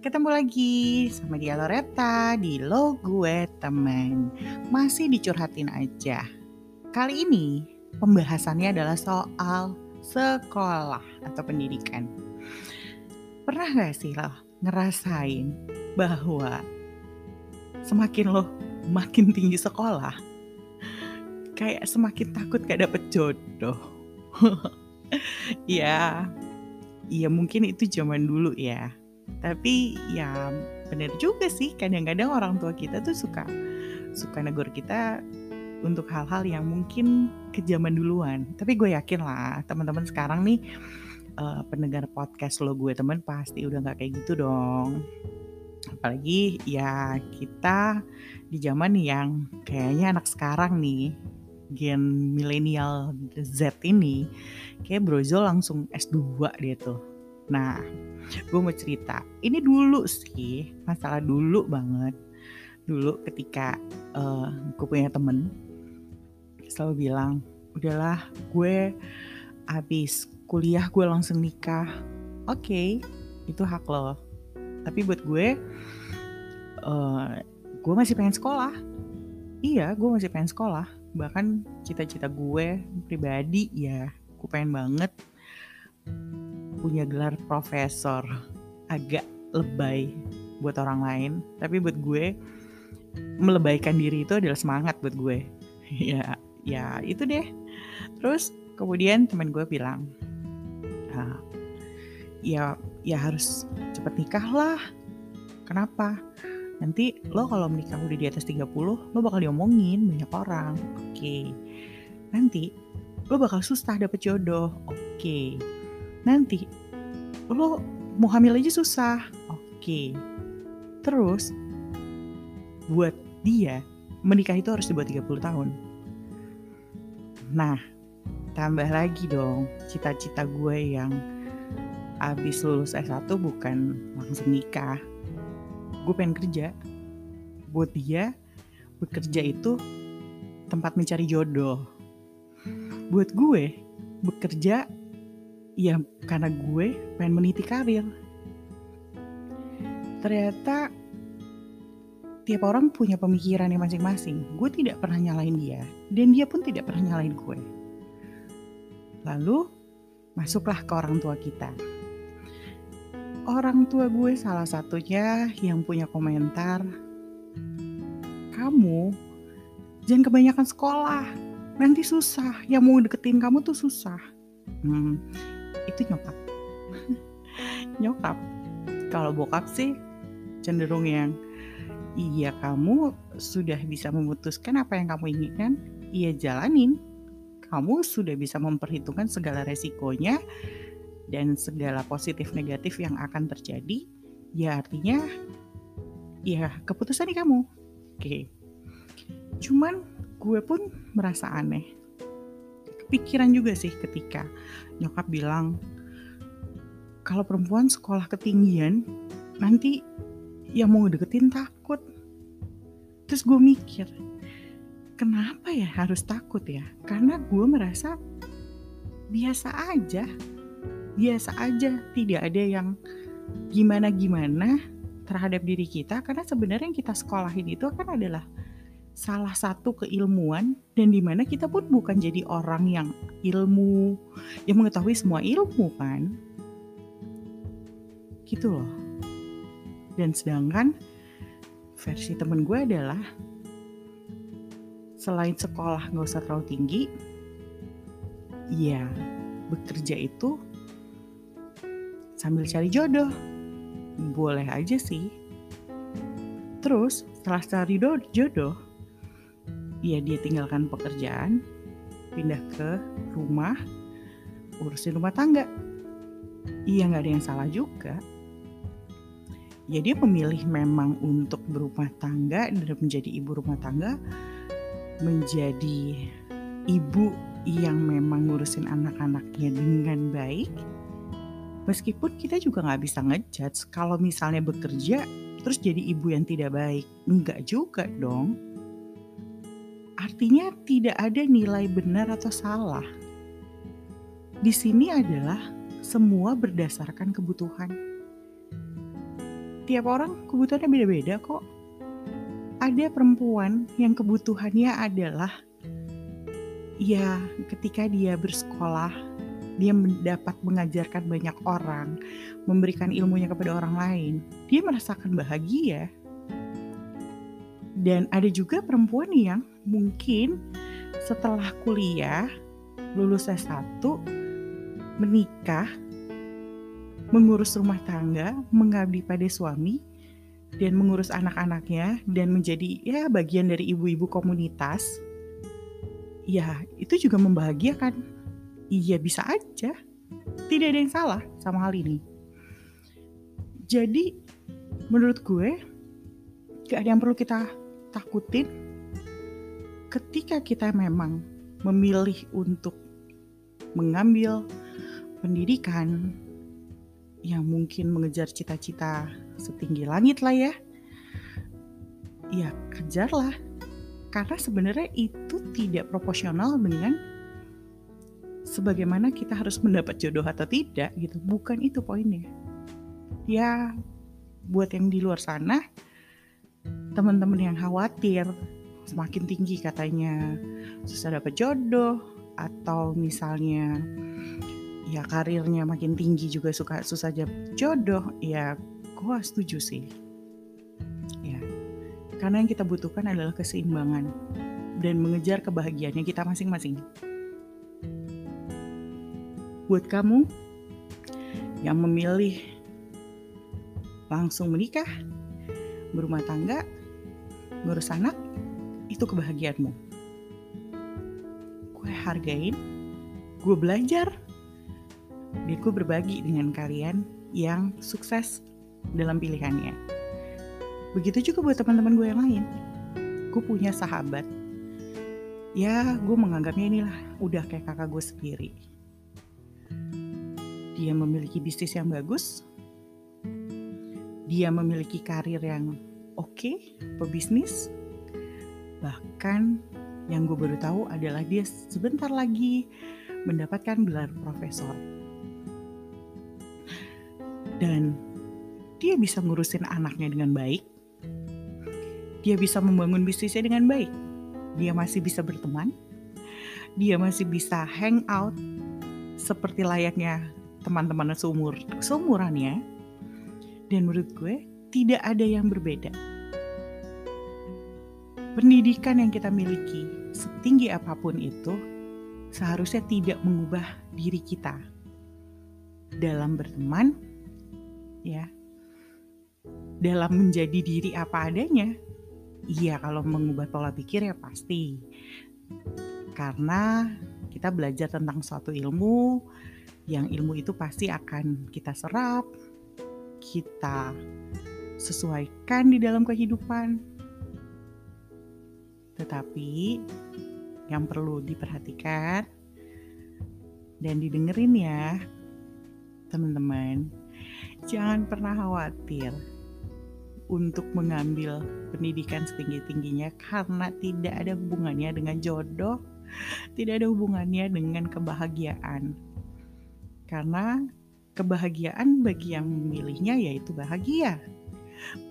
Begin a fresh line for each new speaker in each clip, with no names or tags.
Ketemu lagi sama dia Loretta di Lo Gue Temen Masih dicurhatin aja. Kali ini pembahasannya adalah soal sekolah atau pendidikan. Pernah gak sih lo ngerasain bahwa semakin lo makin tinggi sekolah Kayak semakin takut gak dapet jodoh? Ya, ya mungkin itu zaman dulu ya tapi ya bener juga sih kadang-kadang orang tua kita tuh suka suka negor kita untuk hal-hal yang mungkin ke zaman duluan. Tapi gue yakin lah teman-teman sekarang nih uh, pendengar podcast lo gue temen pasti udah nggak kayak gitu dong. Apalagi ya kita di zaman yang kayaknya anak sekarang nih gen milenial Z ini kayak Brozo langsung S2 dia tuh nah gue mau cerita. Ini dulu sih masalah dulu banget. Dulu ketika uh, gue punya temen selalu bilang udahlah gue abis kuliah gue langsung nikah. Oke okay, itu hak lo. Tapi buat gue uh, gue masih pengen sekolah. Iya gue masih pengen sekolah. Bahkan cita-cita gue pribadi ya gue pengen banget punya gelar profesor. Agak lebay buat orang lain tapi buat gue melebaikan diri itu adalah semangat buat gue. Ya ya itu deh. Terus kemudian teman gue bilang ya ya harus cepet nikah lah. Kenapa? Nanti lo kalau menikah udah di atas 30 lo bakal diomongin banyak orang. Oke. Okay. nanti lo bakal susah dapet jodoh. Oke. Okay nanti lo mau hamil aja susah. Oke. Terus buat dia menikah itu harus dibuat 30 tahun. Nah, tambah lagi dong cita-cita gue yang abis lulus S1 bukan langsung nikah. Gue pengen kerja. Buat dia, bekerja itu tempat mencari jodoh. Buat gue, bekerja ya karena gue pengen meniti karir. Ternyata tiap orang punya pemikiran yang masing-masing. Gue tidak pernah nyalain dia dan dia pun tidak pernah nyalain gue. Lalu masuklah ke orang tua kita. Orang tua gue salah satunya yang punya komentar kamu jangan kebanyakan sekolah nanti susah. Yang mau deketin kamu tuh susah. Hmm, itu nyokap. Nyokap. Kalau bokap sih cenderung yang iya kamu sudah bisa memutuskan apa yang kamu inginkan iya jalanin. Kamu sudah bisa memperhitungkan segala resikonya dan segala positif negatif yang akan terjadi. Ya artinya ya keputusan di kamu. Oke. Cuman gue pun merasa aneh kepikiran juga sih ketika nyokap bilang kalau perempuan sekolah ketinggian nanti yang mau deketin takut. Terus gue mikir kenapa ya harus takut ya? Karena gue merasa biasa aja biasa aja tidak ada yang gimana gimana terhadap diri kita. Karena sebenarnya yang kita sekolahin itu kan adalah salah satu keilmuan dan di mana kita pun bukan jadi orang yang ilmu yang mengetahui semua ilmu kan? Gitu loh. Dan sedangkan versi temen gue adalah selain sekolah nggak usah terlalu tinggi ya bekerja itu sambil cari jodoh. Boleh aja sih. Terus setelah cari jodoh ya dia tinggalkan pekerjaan, pindah ke rumah, urusin rumah tangga. Iya nggak ada yang salah juga. Ya dia memilih memang untuk berumah tangga dan menjadi ibu rumah tangga, menjadi ibu yang memang ngurusin anak-anaknya dengan baik. Meskipun kita juga nggak bisa ngejudge kalau misalnya bekerja terus jadi ibu yang tidak baik. Enggak juga dong Artinya tidak ada nilai benar atau salah. Di sini adalah semua berdasarkan kebutuhan. tiap orang kebutuhannya beda-beda kok. Ada perempuan yang kebutuhannya adalah ya ketika dia bersekolah, dia mendapat mengajarkan banyak orang, memberikan ilmunya kepada orang lain, dia merasakan bahagia. Dan ada juga perempuan yang mungkin setelah kuliah, lulus S1, menikah, mengurus rumah tangga, mengabdi pada suami, dan mengurus anak-anaknya, dan menjadi ya bagian dari ibu-ibu komunitas, ya itu juga membahagiakan. Iya bisa aja, tidak ada yang salah sama hal ini. Jadi menurut gue gak ada yang perlu kita takutin ketika kita memang memilih untuk mengambil pendidikan yang mungkin mengejar cita-cita setinggi langit lah ya, ya kejarlah. Karena sebenarnya itu tidak proporsional dengan sebagaimana kita harus mendapat jodoh atau tidak gitu. Bukan itu poinnya. Ya buat yang di luar sana, teman-teman yang khawatir semakin tinggi katanya. Susah dapat jodoh atau misalnya ya karirnya makin tinggi juga suka susah dapat jodoh ya gue setuju sih. Ya karena yang kita butuhkan adalah keseimbangan dan mengejar kebahagiaannya kita masing-masing. Buat kamu yang memilih langsung menikah berumah tangga ngurus anak itu kebahagiaanmu. Gue hargain gue belajar dan gue berbagi dengan kalian yang sukses dalam pilihannya. Begitu juga buat teman-teman gue yang lain. Gue punya sahabat. Ya gue menganggapnya inilah udah kayak kakak gue sendiri. Dia memiliki bisnis yang bagus. Dia memiliki karir yang oke, okay, pebisnis. Bahkan yang gue baru tahu adalah dia sebentar lagi mendapatkan gelar profesor. Dan dia bisa ngurusin anaknya dengan baik. Dia bisa membangun bisnisnya dengan baik. Dia masih bisa berteman. Dia masih bisa hang out seperti layaknya teman-teman seumur seumurannya. Dan menurut gue tidak ada yang berbeda pendidikan yang kita miliki, setinggi apa pun itu, seharusnya tidak mengubah diri kita dalam berteman, ya, dalam menjadi diri apa adanya. Iya, kalau mengubah pola pikir ya pasti, karena kita belajar tentang suatu ilmu, yang ilmu itu pasti akan kita serap, kita sesuaikan di dalam kehidupan, tetapi yang perlu diperhatikan dan didengerin ya, teman-teman. Jangan pernah khawatir untuk mengambil pendidikan setinggi-tingginya karena tidak ada hubungannya dengan jodoh, tidak ada hubungannya dengan kebahagiaan. Karena kebahagiaan bagi yang memilihnya yaitu bahagia.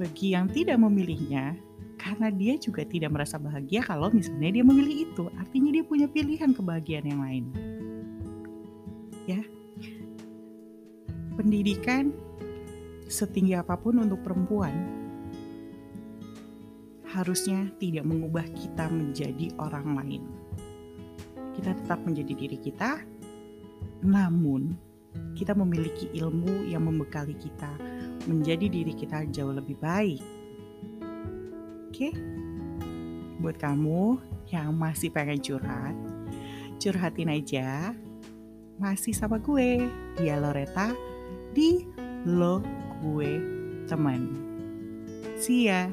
Bagi yang tidak memilihnya, karena dia juga tidak merasa bahagia kalau misalnya dia memilih itu. Artinya dia punya pilihan kebahagiaan yang lain. Ya. Pendidikan setinggi apa pun untuk perempuan harusnya tidak mengubah kita menjadi orang lain. Kita tetap menjadi diri kita namun kita memiliki ilmu yang membekali kita menjadi diri kita jauh lebih baik Oke? Buat kamu yang masih pengen curhat, curhatin aja. Masih sama gue, dia Loreta di Lo Gue Teman. See ya!